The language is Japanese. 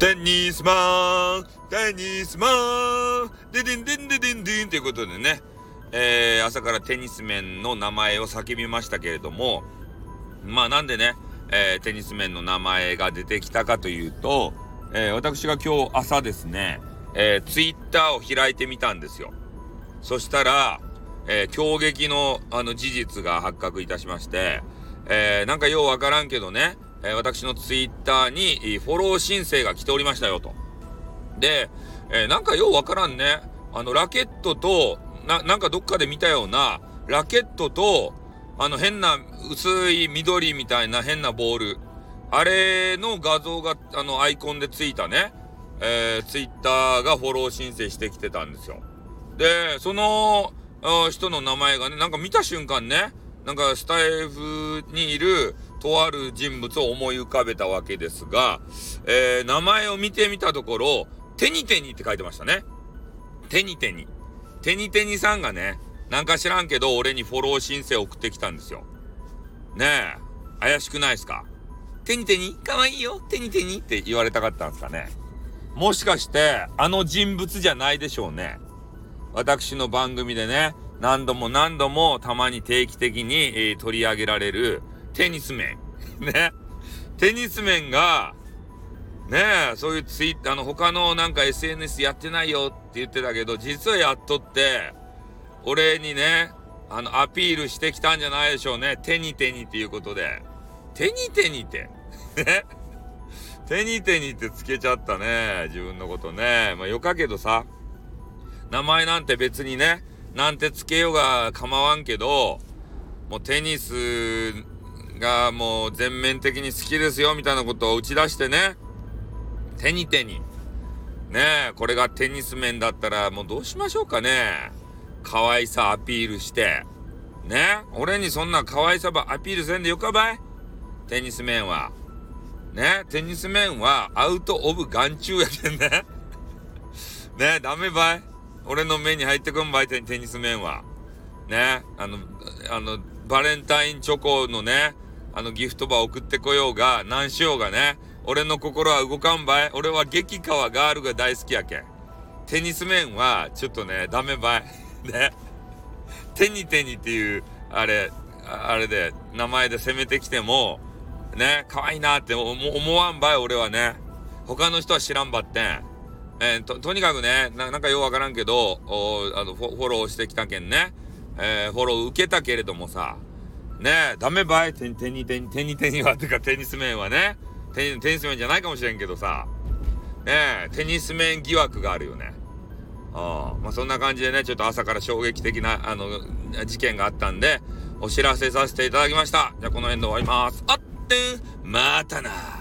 テニスマン。テニスマン。デデンデンデデンデン。ということでね、えー、朝からテニスメンの名前を叫びましたけれども、まあなんでね、えー、テニスメンの名前が出てきたかというと、えー、私が今日朝ですね、えー、ツイッターを開いてみたんですよ。そしたら、えー、衝撃のあの事実が発覚いたしまして、えー、なんかようわからんけどね、え、私のツイッターにフォロー申請が来ておりましたよと。で、えー、なんかようわからんね。あの、ラケットと、な、なんかどっかで見たような、ラケットと、あの変な薄い緑みたいな変なボール。あれの画像が、あの、アイコンでついたね、えー、ツイッターがフォロー申請してきてたんですよ。で、その、人の名前がね、なんか見た瞬間ね、なんかスタイフにいるとある人物を思い浮かべたわけですが、えー、名前を見てみたところ、テニテニって書いてましたね。テニテニ。テニテニさんがね、なんか知らんけど、俺にフォロー申請送ってきたんですよ。ねえ、怪しくないですか？テニテニかわいいよテニテニって言われたかったんですかねもしかして、あの人物じゃないでしょうね。私の番組でね、何度も何度もたまに定期的に、えー、取り上げられるテニス面。ね。テニス面が、ねえ、そういうツイッター、の、他のなんか SNS やってないよって言ってたけど、実はやっとって、俺にね、あの、アピールしてきたんじゃないでしょうね。テニテニっていうことで。テニテニって。ね。テニテニってつけちゃったね。自分のことね。まあよかけどさ。名前なんて別にね、なんてつけようが構わんけど、もうテニスがもう全面的に好きですよみたいなことを打ち出してね、手に手に。ねえ、これがテニス面だったらもうどうしましょうかね。可愛さアピールして。ね俺にそんな可愛さばアピールせんでよかばいテニス面は。ねテニス面はアウトオブ眼中やけんね。ねダメばい俺の目に入ってくんばいてテニス面は。ねあの、あの、バレンタインチョコのね、あのギフトば送ってこようが、何しようがね、俺の心は動かんばい。俺は激川ガールが大好きやけん。テニス面は、ちょっとね、ダメばい。ね。テニテニっていう、あれ、あれで、名前で攻めてきても、ね、可愛いなって思わんばい、俺はね。他の人は知らんばってん。えー、と、とにかくね、なんかようわからんけど、あのフォ、フォローしてきたけんね。えー、フォロー受けたけれどもさ、ねダメばいテニ、テニ、テニ、テニ、テニは、てかテニス面はね。テニ、テニス面じゃないかもしれんけどさ、ねテニス面疑惑があるよね。あまあそんな感じでね、ちょっと朝から衝撃的な、あの、事件があったんで、お知らせさせていただきました。じゃあこの辺で終わります。あってまたな